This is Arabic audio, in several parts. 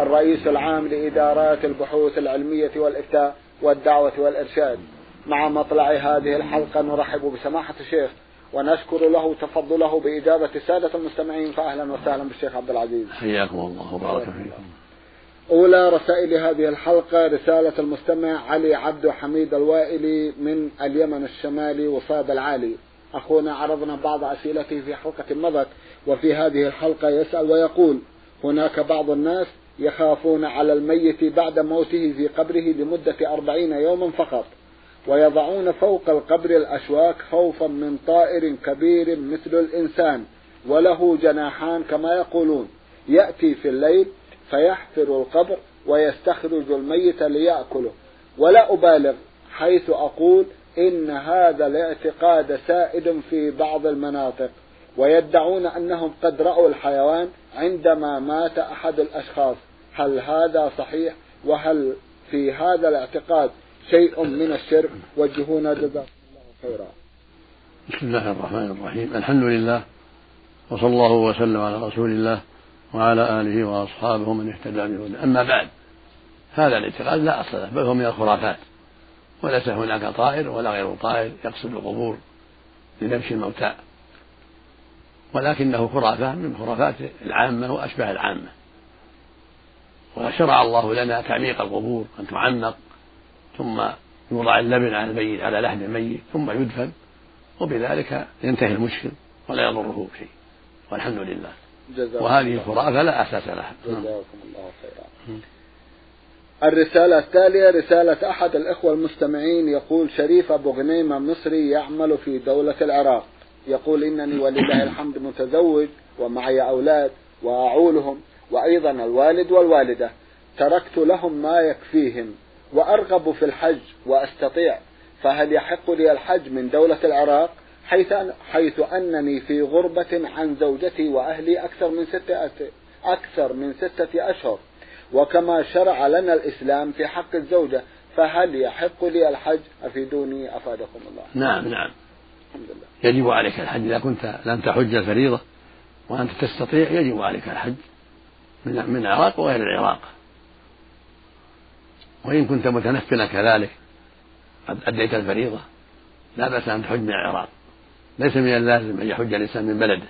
الرئيس العام لإدارات البحوث العلمية والإفتاء والدعوة والإرشاد. مع مطلع هذه الحلقة نرحب بسماحة الشيخ ونشكر له تفضله بإجابة السادة المستمعين فأهلا وسهلا بالشيخ عبد العزيز. حياكم الله وبارك فيكم. أولى رسائل هذه الحلقة رسالة المستمع علي عبد حميد الوائلي من اليمن الشمالي وصاب العالي. أخونا عرضنا بعض أسئلته في حلقة مضت وفي هذه الحلقة يسأل ويقول هناك بعض الناس يخافون على الميت بعد موته في قبره لمدة أربعين يوما فقط ويضعون فوق القبر الأشواك خوفا من طائر كبير مثل الإنسان وله جناحان كما يقولون. يأتي في الليل فيحفر القبر ويستخرج الميت ليأكله. ولا أبالغ حيث أقول إن هذا الاعتقاد سائد في بعض المناطق ويدعون أنهم قد رأوا الحيوان عندما مات أحد الأشخاص. هل هذا صحيح؟ وهل في هذا الاعتقاد شيء من الشرك وجهونا جزاكم الله خيرا. بسم الله الرحمن الرحيم. الحمد لله وصلى الله وسلم على رسول الله وعلى آله وأصحابه من اهتدى بهداه. أما بعد هذا الاعتقاد لا أصل له بل هو من الخرافات. وليس هناك طائر ولا غير طائر يقصد القبور لنبش الموتى. ولكنه خرافة من خرافات العامة وأشباه العامة. وشرع الله لنا تعميق القبور أن تعمق ثم يوضع اللبن على الميت على لحم الميت ثم يدفن وبذلك ينتهي المشكل ولا يضره شيء. والحمد لله. وهذه الخرافة لا أساس لها. جزاكم الله خيرا. الرسالة التالية رسالة أحد الإخوة المستمعين يقول شريف أبو غنيمة مصري يعمل في دولة العراق. يقول إنني ولله الحمد متزوج ومعي أولاد وأعولهم. وأيضا الوالد والوالدة. تركت لهم ما يكفيهم وأرغب في الحج وأستطيع. فهل يحق لي الحج من دولة العراق؟ حيث, أن حيث أنني في غربة عن زوجتي وأهلي أكثر من ستة أكثر من ستة أشهر. وكما شرع لنا الإسلام في حق الزوجة فهل يحق لي الحج؟ أفيدوني أفادكم الله. نعم نعم. الحمد لله. يجب عليك الحج إذا كنت لم تحج الفريضة وأنت تستطيع يجب عليك الحج. من من العراق وغير العراق. وإن كنت متنفلا كذلك قد أديت الفريضة. لا بأس أن تحج من العراق. ليس من اللازم أن يحج الإنسان من بلده.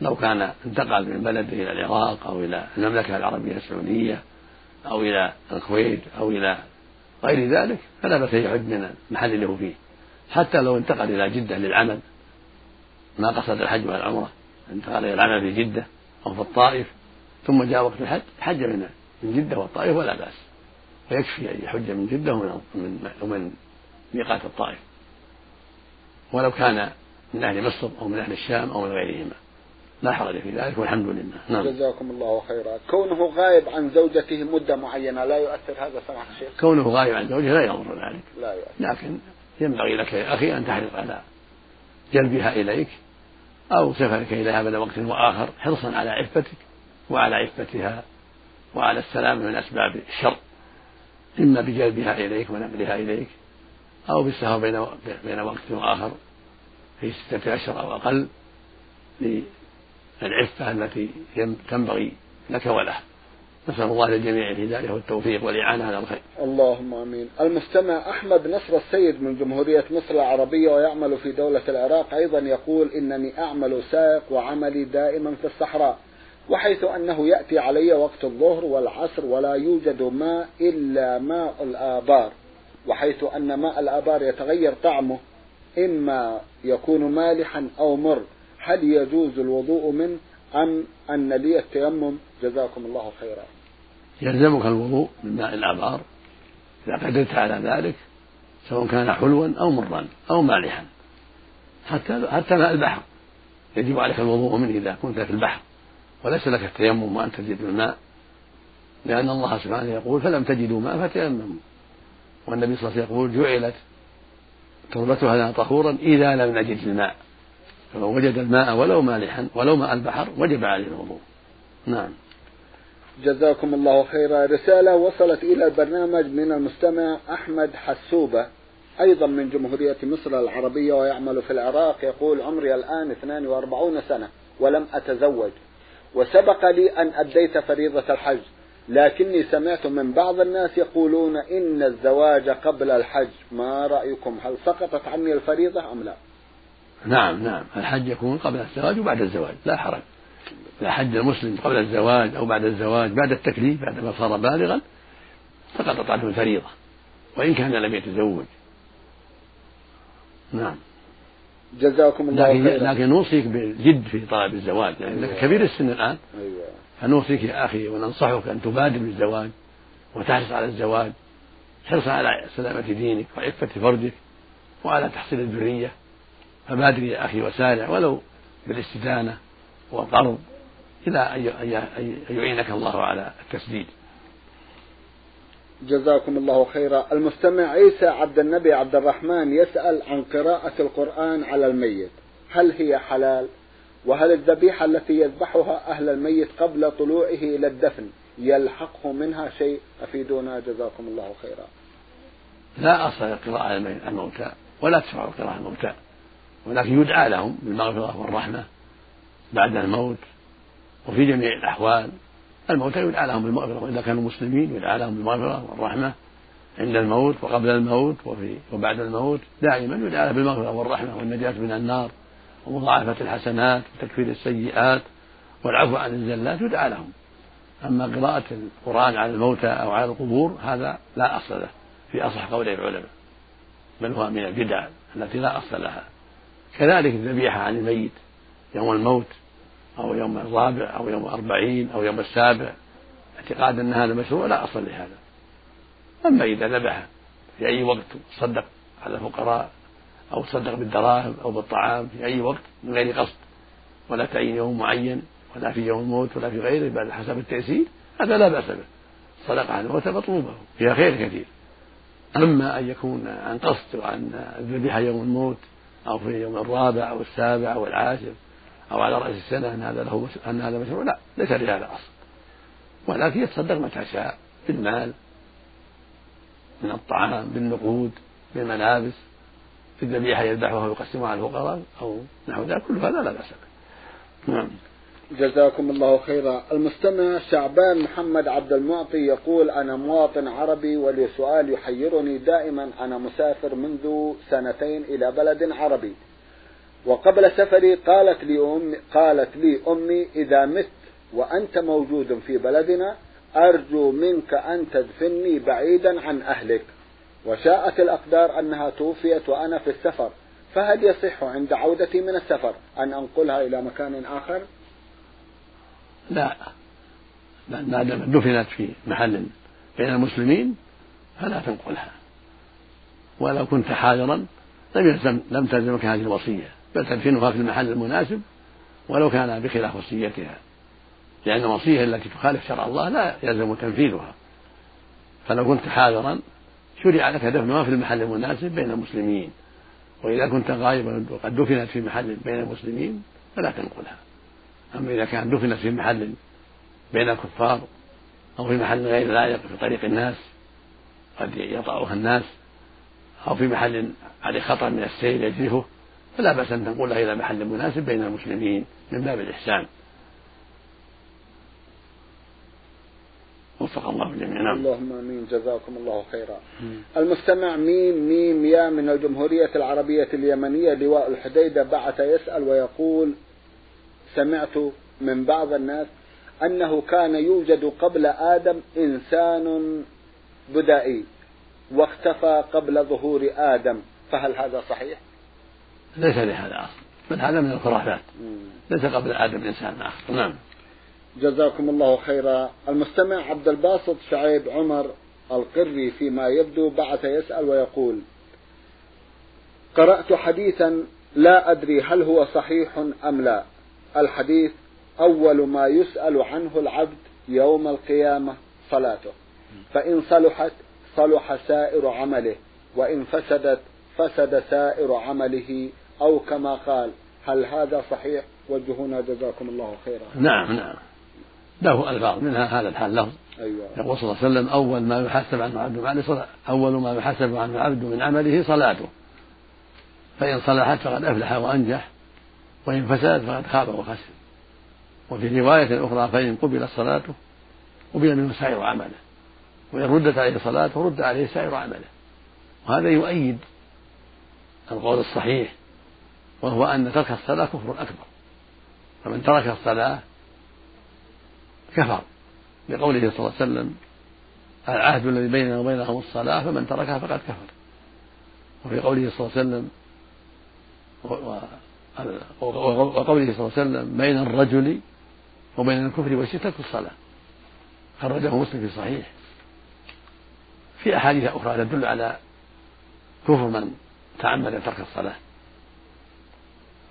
لو كان انتقل من بلده إلى العراق أو إلى المملكة العربية السعودية أو إلى الكويت أو إلى غير ذلك فلا بأس يحج من المحل اللي هو فيه. حتى لو انتقل إلى جدة للعمل ما قصد الحج والعمرة انتقل إلى العمل في جدة أو في الطائف ثم جاء وقت الحج حج من من جدة والطائف ولا بأس. ويكفي أن يحج من جدة ومن ومن ميقات الطائف. ولو كان من أهل مصر أو من أهل الشام أو من غيرهما. لا حرج في ذلك والحمد لله. نعم. جزاكم الله خيرا. كونه غائب عن زوجته مدة معينة لا يؤثر هذا سماحة الشيخ كونه غائب عن زوجته لا يضر ذلك. لا يؤثر. لكن ينبغي لك يا أخي أن تحرص على جلبها إليك أو سفرك إليها بعد وقت وآخر حرصا على عفتك. وعلى عفتها وعلى السلام من أسباب الشر إما بجلبها إليك ونقلها إليك أو بالسهر بين بين وقت وآخر في ستة أشهر أو أقل للعفة التي تنبغي لك ولها نسأل الله للجميع الهداية والتوفيق والإعانة على الخير. اللهم آمين. المستمع أحمد نصر السيد من جمهورية مصر العربية ويعمل في دولة العراق أيضا يقول إنني أعمل سائق وعملي دائما في الصحراء وحيث أنه يأتي علي وقت الظهر والعصر ولا يوجد ماء إلا ماء الآبار وحيث أن ماء الآبار يتغير طعمه إما يكون مالحا أو مر. هل يجوز الوضوء منه أم أن لي التيمم؟ جزاكم الله خيرا. يلزمك الوضوء من ماء الآبار. إذا قدرت على ذلك سواء كان حلوا أو مرا أو مالحا حتى حتى ماء البحر. يجب عليك الوضوء منه إذا كنت في البحر. وليس لك التيمم وأن تجد الماء لأن الله سبحانه يقول فلم تجدوا ماء فتيمموا. والنبي صلى الله عليه وسلم يقول جعلت تربتها لنا طهورا إذا لم نجد الماء. فمن وجد الماء ولو مالحا ولو ماء البحر وجب عليه الوضوء. نعم. جزاكم الله خيرا. رسالة وصلت إلى البرنامج من المستمع أحمد حسوبة أيضا من جمهورية مصر العربية ويعمل في العراق يقول عمري الآن 42 سنة ولم أتزوج. وسبق لي أن أديت فريضة الحج لكني سمعت من بعض الناس يقولون إن الزواج قبل الحج. ما رأيكم؟ هل سقطت عني الفريضة أم لا؟ نعم نعم. الحج يكون قبل الزواج وبعد الزواج لا حرج. إذا حج المسلم قبل الزواج أو بعد الزواج بعد التكليف بعدما صار بالغا سقطت عنه الفريضة وإن كان لم يتزوج. نعم. جزاكم الله لكن خيرا. لكن نوصيك بالجد في طلب الزواج لأنك يعني كبير السن الآن أيوة. فنوصيك يا أخي وننصحك أن تبادر بالزواج وتحرص على الزواج حرصا على سلامة دينك وعفة فرجك وعلى تحصيل الذرية. فبادر يا أخي وسارع ولو بالاستدانة والقرض إلى أن يعينك الله على التسديد. جزاكم الله خيرا. المستمع عيسى عبد النبي عبد الرحمن يسأل عن قراءة القرآن على الميت. هل هي حلال؟ وهل الذبيحة التي يذبحها أهل الميت قبل طلوعه إلى الدفن يلحقه منها شيء؟ أفيدونا جزاكم الله خيرا. لا أصل القراءة على الموتى ولا تشرع القراءة الموتى. ولكن يدعى لهم بالمغفرة والرحمة بعد الموت وفي جميع الأحوال. الموتى يدعى لهم بالمغفرة وإذا كانوا مسلمين يدعى لهم بالمغفرة والرحمة عند الموت وقبل الموت وفي وبعد الموت. دائما يدعى لهم بالمغفرة والرحمة والنجاة من النار ومضاعفة الحسنات وتكفير السيئات والعفو عن الزلات يدعى لهم. أما قراءة القرآن على الموتى أو على القبور هذا لا أصل له في أصح قولي العلماء. بل هو من البدع التي لا أصل لها. كذلك الذبيحة عن الميت يوم الموت أو يوم الرابع أو يوم الأربعين أو يوم السابع. اعتقاد أن هذا مشروع لا أصل لهذا. أما إذا ذبح في أي وقت صدق على الفقراء أو تصدق بالدراهم أو بالطعام في أي وقت من غير قصد. ولا تعيين يوم معين ولا في يوم الموت ولا في غيره بل حسب التيسير هذا لا بأس به. الصدقة عن الموتى مطلوبة فيها خير كثير. أما أن يكون عن قصد وعن الذبيحة يوم الموت أو في يوم الرابع أو السابع أو العاشر أو على رأس السنة أن هذا له أن هذا مشروع. لا ليس لهذا أصل ولكن يتصدق متى شاء بالمال من الطعام بالنقود بالملابس. الذبيحة يذبحها ويقسمها على الفقراء أو نحو ذلك كل هذا لا بأس به. نعم. جزاكم الله خيرا. المستمع شعبان محمد عبد المعطي يقول أنا مواطن عربي ولي سؤال يحيرني دائما أنا مسافر منذ سنتين إلى بلد عربي. وقبل سفري قالت لي أمي قالت لي أمي إذا مت وأنت موجود في بلدنا أرجو منك أن تدفني بعيدا عن أهلك. وشاءت الأقدار أنها توفيت وأنا في السفر. فهل يصح عند عودتي من السفر أن أنقلها إلى مكان آخر؟ لا. ما دام دفنت في محل بين المسلمين فلا تنقلها. ولو كنت حاضرا لم يلزم لم تلزمك هذه الوصية. بل تدفنها في المحل المناسب ولو كان بخلاف وصيتها. لأن الوصية التي تخالف شرع الله لا يلزم تنفيذها. فلو كنت حاضرا شرع لك دفنها في المحل المناسب بين المسلمين. وإذا كنت غائبا وقد دفنت في محل بين المسلمين فلا تنقلها. أما إذا كانت دفنت في محل بين الكفار أو في محل غير لائق في طريق الناس قد يطأها الناس أو في محل عليه خطر من السيل يجرفه فلا بأس أن تنقلها إلى محل مناسب بين المسلمين من باب الإحسان. وفق الله الجميع. نعم. اللهم آمين. جزاكم الله خيرا. المستمع ميم ميم يا من الجمهورية العربية اليمنية لواء الحديدة بعث يسأل ويقول سمعت من بعض الناس أنه كان يوجد قبل آدم إنسان بدائي واختفى قبل ظهور آدم فهل هذا صحيح؟ ليس لهذا أصل بل هذا من الخرافات. ليس قبل آدم إنسان آخر. نعم. جزاكم الله خيرا. المستمع عبد الباسط شعيب عمر القري فيما يبدو بعث يسأل ويقول قرأت حديثا لا أدري هل هو صحيح أم لا. الحديث أول ما يسأل عنه العبد يوم القيامة صلاته. فإن صلحت صلح سائر عمله وإن فسدت فسد سائر عمله أو كما قال هل هذا صحيح؟ وجهونا جزاكم الله خيرا. نعم نعم. له ألفاظ منها هذا الحال لفظ أيوة. يقول صلى الله عليه وسلم أول ما يحاسب عنه عبد من صلاة أول ما يحاسب عنه العبد من عمله صلاته. فإن صلحت فقد أفلح وأنجح وإن فسدت فقد خاب وخسر. وفي رواية أخرى فإن قبلت صلاته قبل منه سائر عمله. وإن ردت عليه صلاته رد عليه سائر عمله. وهذا يؤيد القول الصحيح وهو أن ترك الصلاة كفر أكبر. فمن ترك الصلاة كفر. لقوله صلى الله عليه وسلم العهد الذي بيننا وبينهم الصلاة فمن تركها فقد كفر. وفي قوله صلى الله عليه وسلم وقوله صلى الله عليه وسلم بين الرجل وبين الكفر والشرك ترك الصلاة. خرجه مسلم في صحيح. في أحاديث أخرى تدل على كفر من تعمد ترك الصلاة.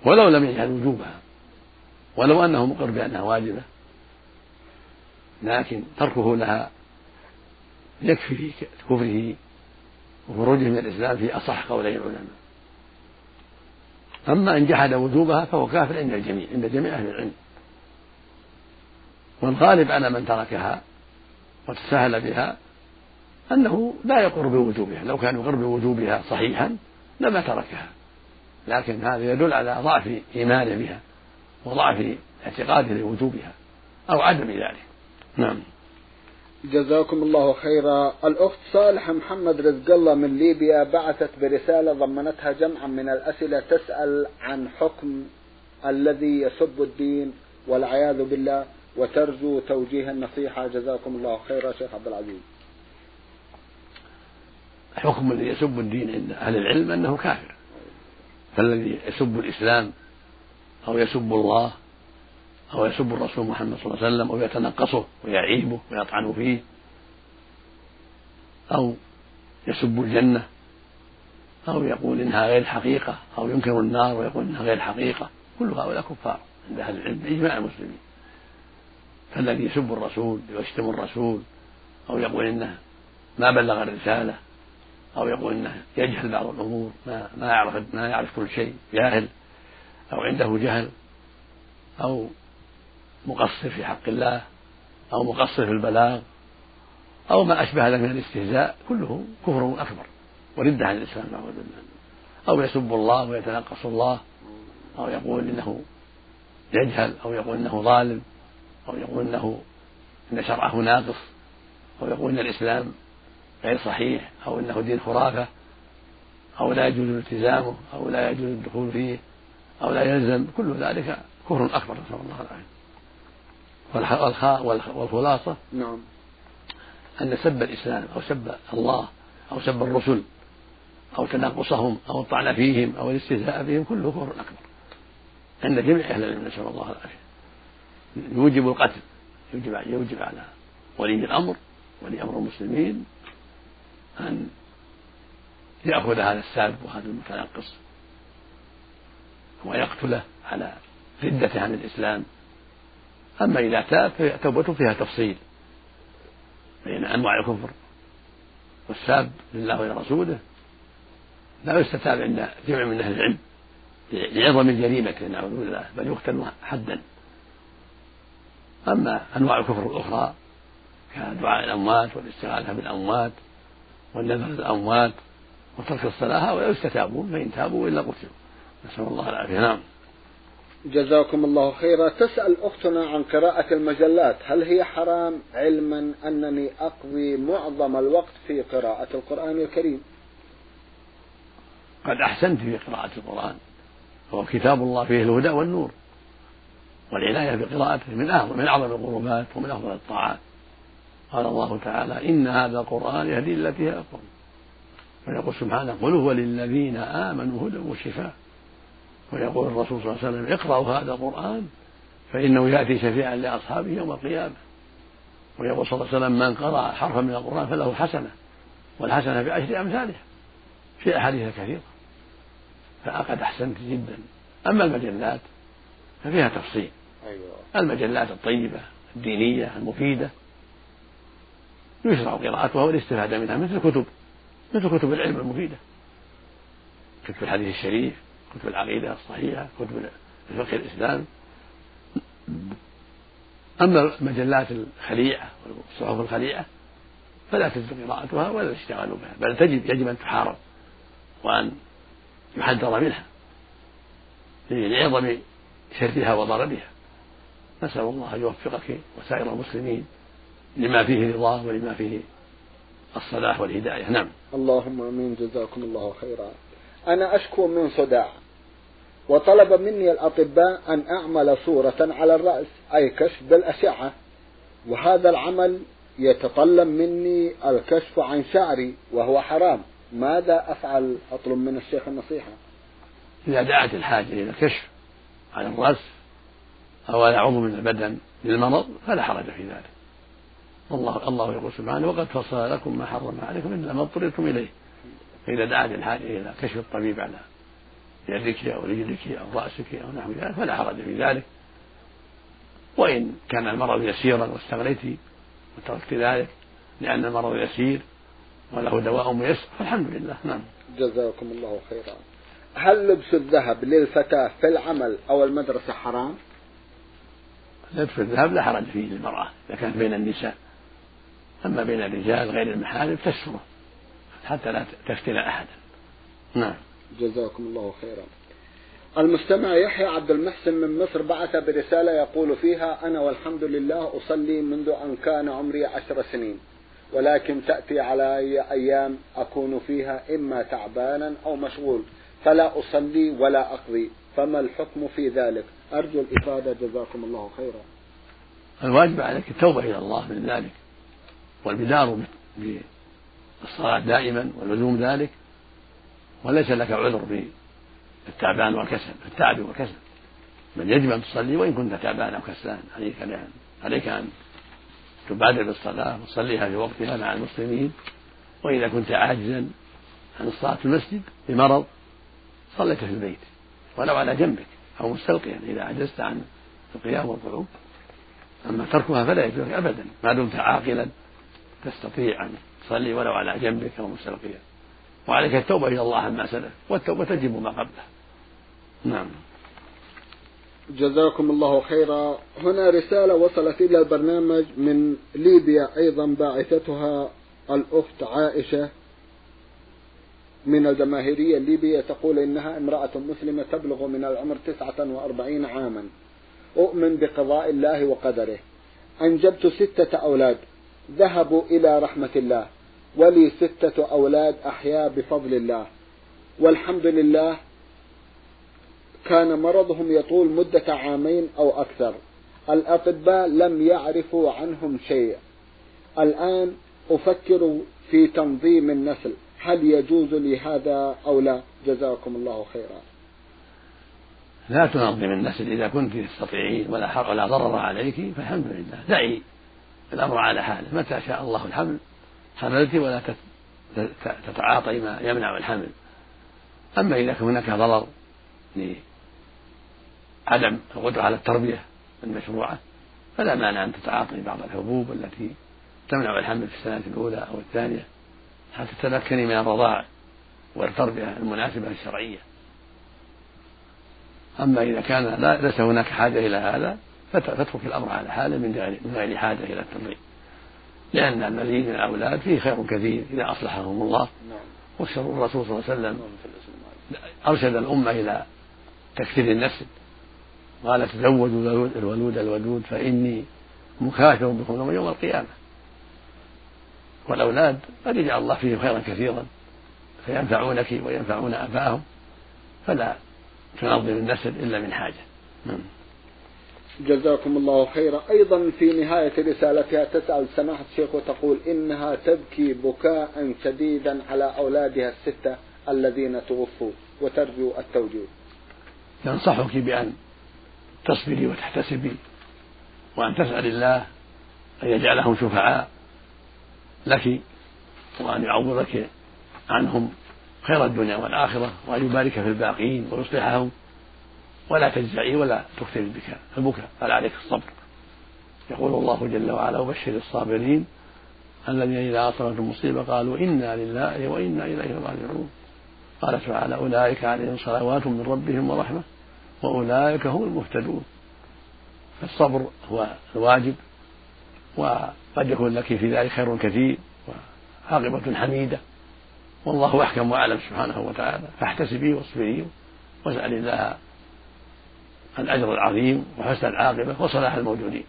ولو لم يجعل وجوبها ولو أنه مقر بأنها واجبة. لكن تركه لها يكفي في كفره وخروجه من الإسلام في أصح قولي العلماء. أما إن جحد وجوبها فهو كافر عند الجميع عند جميع أهل العلم. والغالب على من تركها وتساهل بها أنه لا يقر بوجوبها لو كان يقر بوجوبها صحيحا لما تركها. لكن هذا يدل على ضعف إيمانه بها وضعف اعتقاده لوجوبها أو عدم ذلك. نعم. جزاكم الله خيرا. الأخت صالحة محمد رزق الله من ليبيا بعثت برسالة ضمنتها جمعا من الأسئلة تسأل عن حكم الذي يسب الدين والعياذ بالله وترجو توجيه النصيحة. جزاكم الله خيرا شيخ عبد العزيز. حكم الذي يسب الدين عند أهل العلم أنه كافر. فالذي يسب الإسلام أو يسب الله أو يسب الرسول محمد صلى الله عليه وسلم أو يتنقصه ويعيبه ويطعن فيه أو يسب الجنة أو يقول إنها غير حقيقة أو ينكر النار ويقول إنها غير حقيقة كل هؤلاء كفار عند أهل العلم بإجماع المسلمين. فالذي يسب الرسول ويشتم الرسول أو يقول إنه ما بلغ الرسالة أو يقول إنه يجهل بعض الأمور ما ما يعرف ما يعرف كل شيء جاهل أو عنده جهل أو مقصر في حق الله أو مقصر في البلاغ أو ما أشبه ذلك من الاستهزاء كله كفر أكبر وردة عن الإسلام نعوذ بالله. أو يسب الله ويتنقص الله أو يقول إنه يجهل أو يقول إنه ظالم أو يقول إنه إن شرعه ناقص أو يقول إن الإسلام غير صحيح أو إنه دين خرافة أو لا يجوز التزامه أو لا يجوز الدخول فيه أو لا يلزم كل ذلك كفر أكبر نسأل الله العافية. والخلاصة نعم. أن سب الإسلام أو سب الله أو سب الرسل أو تناقصهم أو الطعن فيهم أو الاستهزاء بهم كله كفر أكبر. عند جميع أهل العلم نسأل الله العافية. يوجب القتل يوجب يوجب على ولي الأمر ولي أمر المسلمين أن يأخذ هذا الساب وهذا المتنقص ويقتله على ردته عن الإسلام. أما إذا تاب فتوبته فيها تفصيل بين أنواع الكفر والساب لله ولرسوله. لا يستتاب عند جمع من أهل العلم لعظم جريمته نعوذ بالله بل يقتل حدا. أما أنواع الكفر الأخرى كدعاء الأموات والاستغاثة بالأموات والنذر للأموات وترك الصلاة هؤلاء يستتابون فإن تابوا إلا قتلوا نسأل الله العافية. نعم. جزاكم الله خيرا. تسأل أختنا عن قراءة المجلات. هل هي حرام؟ علما أنني أقضي معظم الوقت في قراءة القرآن الكريم. قد أحسنت في قراءة القرآن. وهو كتاب الله فيه الهدى والنور. والعناية بقراءته من أعظم من أعظم القربات ومن أفضل الطاعات. قال الله تعالى إن هذا القرآن يهدي التي هي أقوم. ويقول سبحانه قل هو للذين آمنوا هدى وشفاء. ويقول الرسول صلى الله عليه وسلم اقرأوا هذا القرآن فإنه يأتي شفيعا لأصحابه يوم القيامة. ويقول صلى الله عليه وسلم من قرأ حرفا من القرآن فله حسنة والحسنة بعشر أمثالها في أحاديث كثيرة. فقد أحسنت جدا. أما المجلات ففيها تفصيل. أيوة. المجلات الطيبة الدينية المفيدة. يشرع قراءتها والاستفادة منها مثل كتب مثل كتب العلم المفيدة. كتب الحديث الشريف كتب العقيدة الصحيحة كتب فقه الإسلام أما المجلات الخليعة والصحف الخليعة فلا تجوز قراءتها ولا الاشتغال بها بل تجب يجب أن تحارب وأن يحذر منها لعظم شرها وضررها نسأل الله أن يوفقك وسائر المسلمين لما فيه رضاه ولما فيه الصلاح والهداية. نعم. اللهم آمين. جزاكم الله خيرا. أنا أشكو من صداع وطلب مني الأطباء أن أعمل صورة على الرأس أي كشف بالاشعة وهذا العمل يتطلب مني الكشف عن شعري وهو حرام. ماذا أفعل؟ أطلب من الشيخ النصيحة. إذا دعت الحاجة إلى الكشف على الرأس أو على عضو من البدن للمرض فلا حرج في ذلك. الله الله يقول سبحانه وقد فصل لكم ما حرم عليكم إلا ما اضطررتم إليه. فإذا دعت الحاجة إلى كشف الطبيب على يدك أو رجلك أو رأسك أو نحو ذلك فلا حرج في ذلك. وإن كان المرض يسيرا واستغنيت وتركت ذلك لأن المرض يسير وله دواء ميسر فالحمد لله. نعم. جزاكم الله خيرا. هل لبس الذهب للفتاة في العمل أو المدرسة حرام؟ لبس الذهب لا حرج فيه للمرأة إذا كانت بين النساء. أما بين الرجال غير المحارم تستره حتى لا تفتن أحدا. نعم. جزاكم الله خيرا. المستمع يحيى عبد المحسن من مصر بعث برسالة يقول فيها أنا والحمد لله أصلي منذ أن كان عمري عشر سنين ولكن تأتي علي أيام أكون فيها إما تعبانا أو مشغول فلا أصلي ولا أقضي فما الحكم في ذلك؟ أرجو الإفادة جزاكم الله خيرا. الواجب عليك التوبة إلى الله من ذلك. والبدار بالصلاة دائما ولزوم ذلك وليس لك عذر في التعبان والكسل التعب والكسل. بل يجب أن تصلي وإن كنت تعبان أو كسلان عليك عليك أن تبادر بالصلاة وتصليها في وقتها مع المسلمين. وإذا كنت عاجزا عن الصلاة في المسجد بمرض صليت في البيت ولو على جنبك أو مستلقيا إذا عجزت عن القيام والقعود. أما تركها فلا يجوز أبدا ما دمت عاقلا تستطيع أن تصلي ولو على جنبك أو مستلقيا وعليك التوبة إلى الله عما سلف. والتوبة تجب ما قبله نعم. جزاكم الله خيرا. هنا رسالة وصلت إلى البرنامج من ليبيا أيضا باعثتها الأخت عائشة من الجماهيرية الليبية تقول إنها امرأة مسلمة تبلغ من العمر تسعة وأربعين عاما. أؤمن بقضاء الله وقدره. أنجبت ستة أولاد. ذهبوا إلى رحمة الله. ولي ستة أولاد أحياء بفضل الله. والحمد لله كان مرضهم يطول مدة عامين أو أكثر. الأطباء لم يعرفوا عنهم شيء. الآن أفكر في تنظيم النسل. هل يجوز لي هذا أو لا؟ جزاكم الله خيرا. لا تنظم النسل إذا كنت تستطيعين ولا حر ولا ضرر عليك فالحمد لله. دعي. الأمر على حاله متى شاء الله الحمل؟ حملت ولا تتعاطي ما يمنع الحمل. أما إذا كان هناك ضرر لعدم القدرة على التربية المشروعة فلا مانع أن تتعاطي بعض الحبوب التي تمنع الحمل في السنة الأولى أو الثانية حتى تتمكني من الرضاع والتربية المناسبة الشرعية. أما إذا كان ليس هناك حاجة إلى هذا فاترك الأمر على حاله من غير حاجة إلى التنظيم لأن المزيد من الأولاد فيه خير كثير إذا أصلحهم الله. نعم. والشر الرسول صلى الله عليه وسلم أرشد الأمة إلى تكثير النسل قال تزوجوا الولود الودود فإني مكافر بكم يوم القيامة. والأولاد قد يجعل الله فيهم خيرا كثيرا فينفعونك وينفعون آباءهم فلا تنظم النسل إلا من حاجة. نعم. جزاكم الله خيرا. أيضا في نهاية رسالتها تسأل سماحة الشيخ وتقول إنها تبكي بكاء شديدا على أولادها الستة الذين توفوا وترجو التوجيه. ننصحك بأن تصبري وتحتسبي وأن تسأل الله أن يجعلهم شفعاء لك وأن يعوضك عنهم خير الدنيا والآخرة وأن يبارك في الباقين ويصلحهم ولا تجزعي ولا تكثري البكاء البكاء. بل عليك الصبر. يقول الله جل وعلا وبشر الصابرين الذين إذا أصابتهم مصيبة قالوا إنا لله وإنا إليه راجعون. قال تعالى أولئك عليهم صلوات من ربهم ورحمة وأولئك هم المهتدون. فالصبر هو الواجب وقد يكون لك في ذلك خير كثير وعاقبة حميدة. والله أحكم وأعلم سبحانه وتعالى. فاحتسبي واصبري واسأل الله الأجر العظيم وحسن العاقبة وصلاح الموجودين.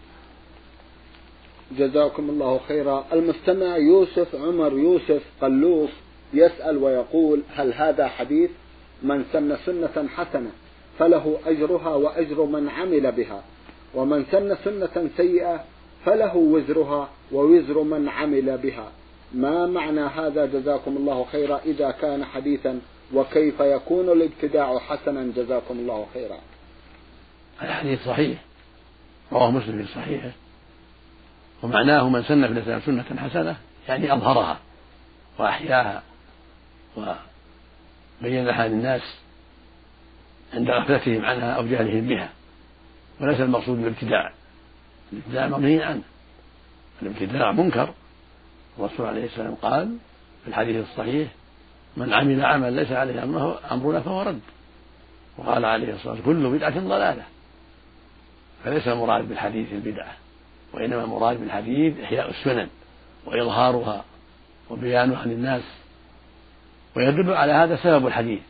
جزاكم الله خيرا. المستمع يوسف عمر يوسف قلوف يسأل ويقول هل هذا حديث؟ من سن سنة حسنة فله أجرها وأجر من عمل بها. ومن سن سنة سيئة فله وزرها ووزر من عمل بها. ما معنى هذا؟ جزاكم الله خيرا. إذا كان حديثا وكيف يكون الابتداع حسنا؟ جزاكم الله خيرا. الحديث صحيح. رواه مسلم في صحيحه. ومعناه من سن في الإسلام سنة حسنة يعني أظهرها وأحياها وبين للناس عند غفلتهم عنها أو جهلهم بها. وليس المقصود الابتداع الابتداع منهي عنه الابتداع منكر. الرسول عليه السلام قال في الحديث الصحيح من عمل عملا ليس عليه أمرنا فهو رد. وقال عليه الصلاة والسلام كل بدعة ضلالة. فليس المراد بالحديث البدعة وإنما المراد بالحديث إحياء السنن وإظهارها وبيانها للناس. ويدل على هذا سبب الحديث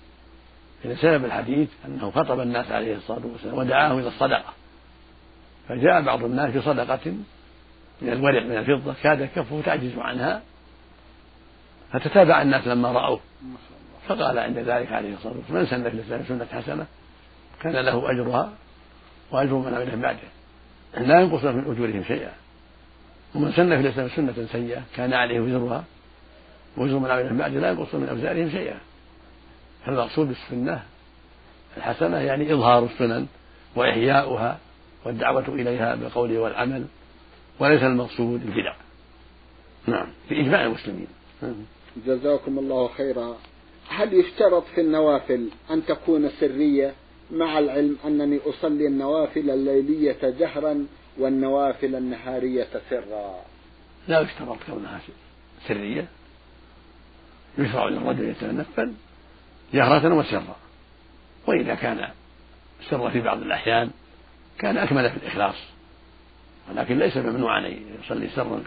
إن سبب الحديث أنه خطب الناس عليه الصلاة والسلام ودعاهم إلى الصدقة. فجاء بعض الناس بصدقة من الورع من الفضة كاد كفه تعجز عنها فتتابع الناس لما رأوه. فقال عند ذلك عليه الصلاة والسلام من سن في الإسلام سنة حسنة كان له أجرها وأجر من عمله بعده. لا ينقص من أجورهم شيئا. ومن سن في الإسلام سنة سيئة كان عليه وزرها وزر من عمله بعده لا ينقص من أوزارهم شيئا. فالمقصود بالسنة الحسنة يعني إظهار السنن وإحياؤها والدعوة إليها بالقول والعمل وليس المقصود البدع. نعم في إجماع المسلمين جزاكم الله خيرا. هل يشترط في النوافل أن تكون سرية؟ مع العلم أنني أصلي النوافل الليلية جهرا والنوافل النهارية سرا. لا يشترط كونها سرية. يشرع للرجل يتنفل جهرة وسرا. وإذا كان سر في بعض الأحيان كان أكمل في الإخلاص. ولكن ليس ممنوعا أن يصلي سرا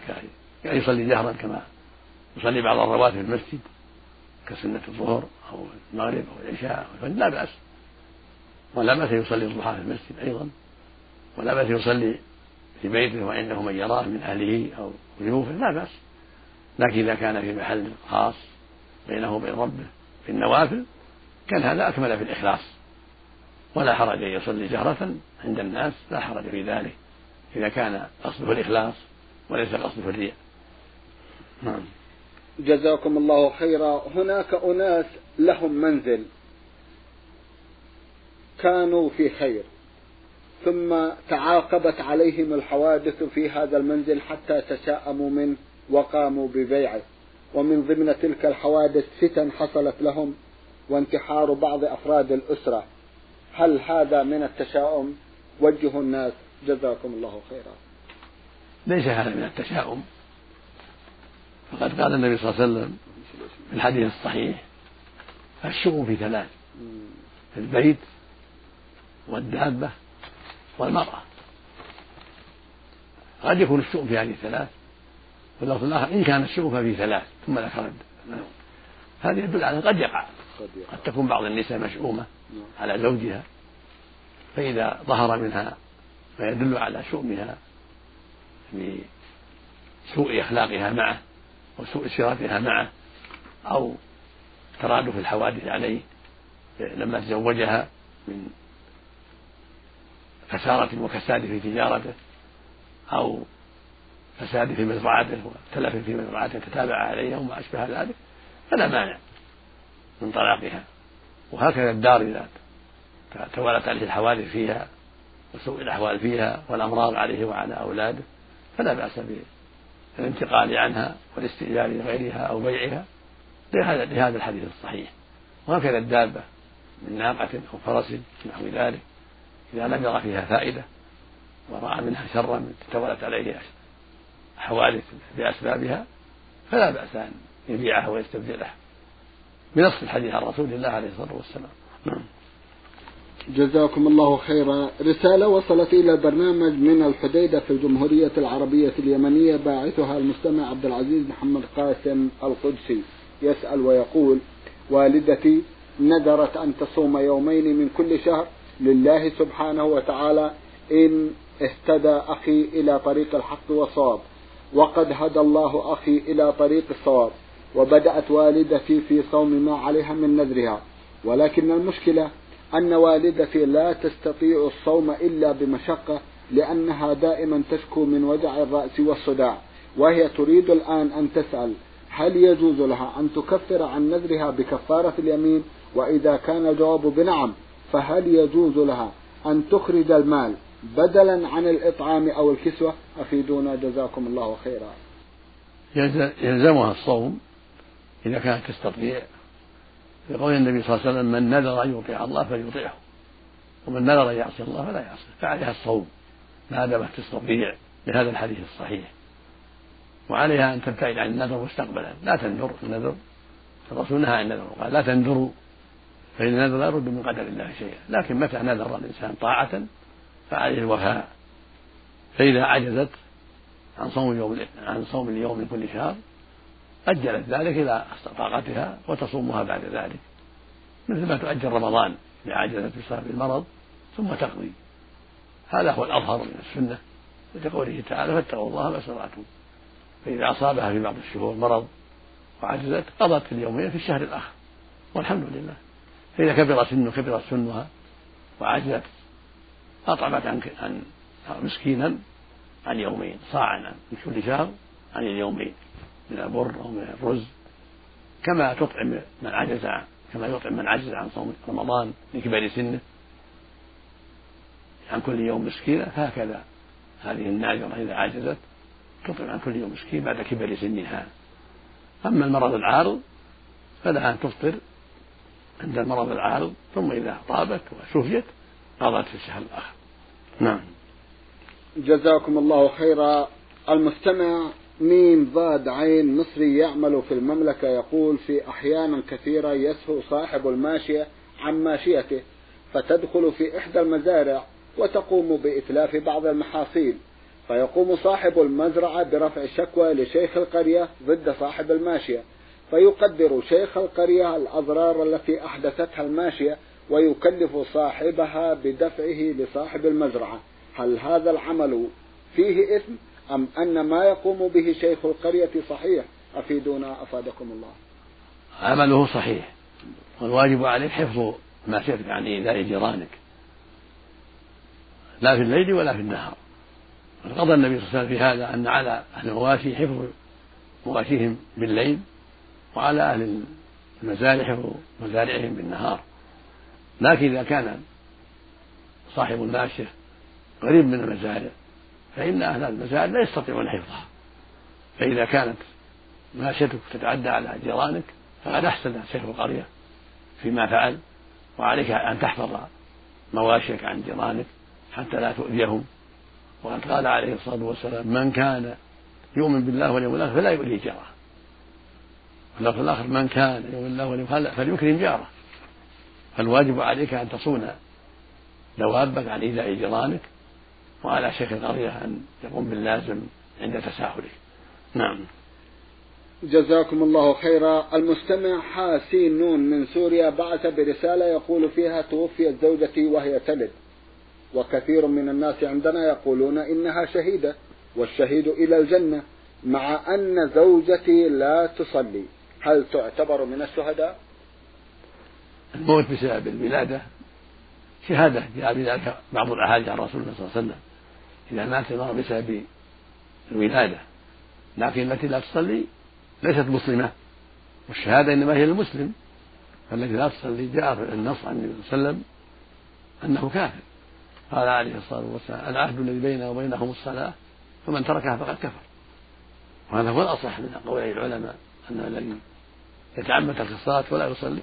يعني يصلي جهرا كما يصلي بعض الرواتب في المسجد كسنة الظهر أو المغرب أو العشاء لا بأس. ولا بأس يصلي الضحى في المسجد أيضا ولا بأس يصلي في بيته وعنده من يراه من أهله أو ضيوفه لا بأس. لكن إذا كان في محل خاص بينه وبين ربه في النوافل كان هذا أكمل في الإخلاص. ولا حرج أن يصلي جهرة عند الناس لا حرج في ذلك. إذا كان قصده الإخلاص وليس قصده الرياء. نعم. جزاكم الله خيرا. هناك أناس لهم منزل. كانوا في خير. ثم تعاقبت عليهم الحوادث في هذا المنزل حتى تشاءموا منه وقاموا ببيعه. ومن ضمن تلك الحوادث فتن حصلت لهم وانتحار بعض أفراد الأسرة. هل هذا من التشاؤم؟ وجهوا الناس. جزاكم الله خيرا. ليس هذا من التشاؤم. فقد قال النبي صلى الله عليه وسلم في الحديث الصحيح الشؤم في ثلاث في البيت والدابة والمرأة. قد يكون الشؤم في هذه الثلاث واللفظ الآخر إن كان الشؤم ففي ثلاث ثم ذكر هذا يدل على قد يقع. قد تكون بعض النساء مشؤومة على زوجها فإذا ظهر منها ما يدل على شؤمها بسوء أخلاقها معه وسوء سيرتها معه أو ترادف الحوادث عليه لما تزوجها من خسارة وكساد في تجارته أو فساد في مزرعته وتلف في مزرعته تتابع عليها وما أشبه ذلك فلا مانع من طلاقها. وهكذا الدار إذا توالت عليه الحوادث فيها وسوء الأحوال فيها والأمراض عليه وعلى أولاده فلا بأس بالانتقال عنها والاستئجار لغيرها أو بيعها لهذا لهذا الحديث الصحيح. وهكذا الدابة من ناقة أو فرس نحو ذلك. إذا لم يرى فيها فائدة ورأى منها شرا تتولت عليه حوادث بأسبابها فلا بأس أن يبيعها ويستبدلها. بنص الحديث عن رسول الله عليه الصلاة والسلام. نعم. جزاكم الله خيرا. رسالة وصلت إلى البرنامج من الحديدة في الجمهورية العربية اليمنية. باعثها المستمع عبد العزيز محمد قاسم القدسي. يسأل ويقول والدتي نذرت أن تصوم يومين من كل شهر لله سبحانه وتعالى إن اهتدى أخي إلى طريق الحق والصواب وقد هدى الله أخي إلى طريق الصواب. وبدأت والدتي في صوم ما عليها من نذرها. ولكن المشكلة أن والدتي لا تستطيع الصوم إلا بمشقة لأنها دائما تشكو من وجع الرأس والصداع. وهي تريد الآن أن تسأل هل يجوز لها أن تكفر عن نذرها بكفارة اليمين؟ وإذا كان الجواب بنعم. فهل يجوز لها أن تخرج المال بدلا عن الإطعام أو الكسوة؟ أفيدونا جزاكم الله خيرا. يلزمها الصوم إذا كانت تستطيع. لقول النبي صلى الله عليه وسلم من نذر أن يطيع الله فليطيعه. ومن نذر أن يعصي الله فلا يعصي فعليها الصوم. ما دامت تستطيع لهذا الحديث الصحيح. وعليها أن تبتعد عن النذر مستقبلا. لا تنذر النذر. الرسول نهى عن النذر وقال لا تنذروا. فإن النذر لا يرد من قدر الله شيئا. لكن متى نذر الإنسان طاعة فعليه الوفاء؟ فإذا عجزت عن صوم يوم عن صوم اليوم من كل شهر أجلت ذلك إلى طاقتها وتصومها بعد ذلك. مثل ما تؤجل رمضان إذا عجزت بسبب المرض ثم تقضي. هذا هو الأظهر من السنة لقوله تعالى فاتقوا الله ما استطعتم. فإذا أصابها في بعض الشهور مرض وعجزت قضت اليومين في الشهر الآخر. والحمد لله. فإذا كبر سنه كبر سنها وعجزت أطعمت عن عن مسكينا عن يومين صاعا من كل شهر عن اليومين من البر أو من الرز. كما تطعم من عجز كما يطعم من عجز عن صوم رمضان لكبر سنه. عن كل يوم مسكينة فهكذا هذه الناجرة إذا عجزت تطعم عن كل يوم مسكين بعد كبر سنها. أما المرض العارض فلها أن تفطر عند المرض العارض ثم إذا طابت وشفيت قضت في الشهر الآخر. نعم. جزاكم الله خيرا. المستمع ميم ضاد عين مصري يعمل في المملكة يقول في أحيانا كثيرة يسهو صاحب الماشية عن ماشيته فتدخل في إحدى المزارع وتقوم بإتلاف بعض المحاصيل فيقوم صاحب المزرعة برفع شكوى لشيخ القرية ضد صاحب الماشية. فيقدر شيخ القرية الأضرار التي أحدثتها الماشية ويكلف صاحبها بدفعه لصاحب المزرعة. هل هذا العمل فيه إثم أم أن ما يقوم به شيخ القرية صحيح؟ أفيدونا أفادكم الله. عمله صحيح. والواجب عليك حفظ ما شئت عن إيذاء جيرانك. لا في الليل ولا في النهار. قضى النبي صلى الله عليه وسلم في هذا أن على أهل المواشي حفظ مواشيهم بالليل. وعلى أهل المزارع حفظ مزارعهم بالنهار. لكن إذا كان صاحب الماشية قريب من المزارع فإن أهل المزارع لا يستطيعون حفظها. فإذا كانت ماشيتك تتعدى على جيرانك فقد أحسن شيخ القرية فيما فعل وعليك أن تحفظ مواشيك عن جيرانك حتى لا تؤذيهم. وقد قال عليه الصلاة والسلام من كان يؤمن بالله واليوم الآخر فلا يؤذي جاره. واللفظ الآخر من كان واليوم الآخر فليكرم جاره فالواجب عليك أن تصون دوابك عن إيذاء جيرانك وعلى شيخ القرية أن يقوم باللازم عند تساهله. نعم. جزاكم الله خيرا. المستمع حاسين نون من سوريا بعث برسالة يقول فيها توفيت زوجتي وهي تلد. وكثير من الناس عندنا يقولون إنها شهيدة والشهيد إلى الجنة مع أن زوجتي لا تصلي. هل تعتبر من الشهداء؟ الموت بسبب الولادة شهادة جاء بذلك بعض الأحاديث عن رسول الله صلى الله عليه وسلم. إذا مات المرء بسبب الولادة لكن التي لا تصلي ليست مسلمة والشهادة إنما هي للمسلم. فالتي لا تصلي جاء النص عن النبي صلى الله عليه وسلم أنه كافر. قال عليه الصلاة والسلام العهد الذي بيننا وبينهم الصلاة فمن تركها فقد كفر. وهذا هو الأصح من قول العلماء أن الذي يتعمد الصلاة ولا يصلي.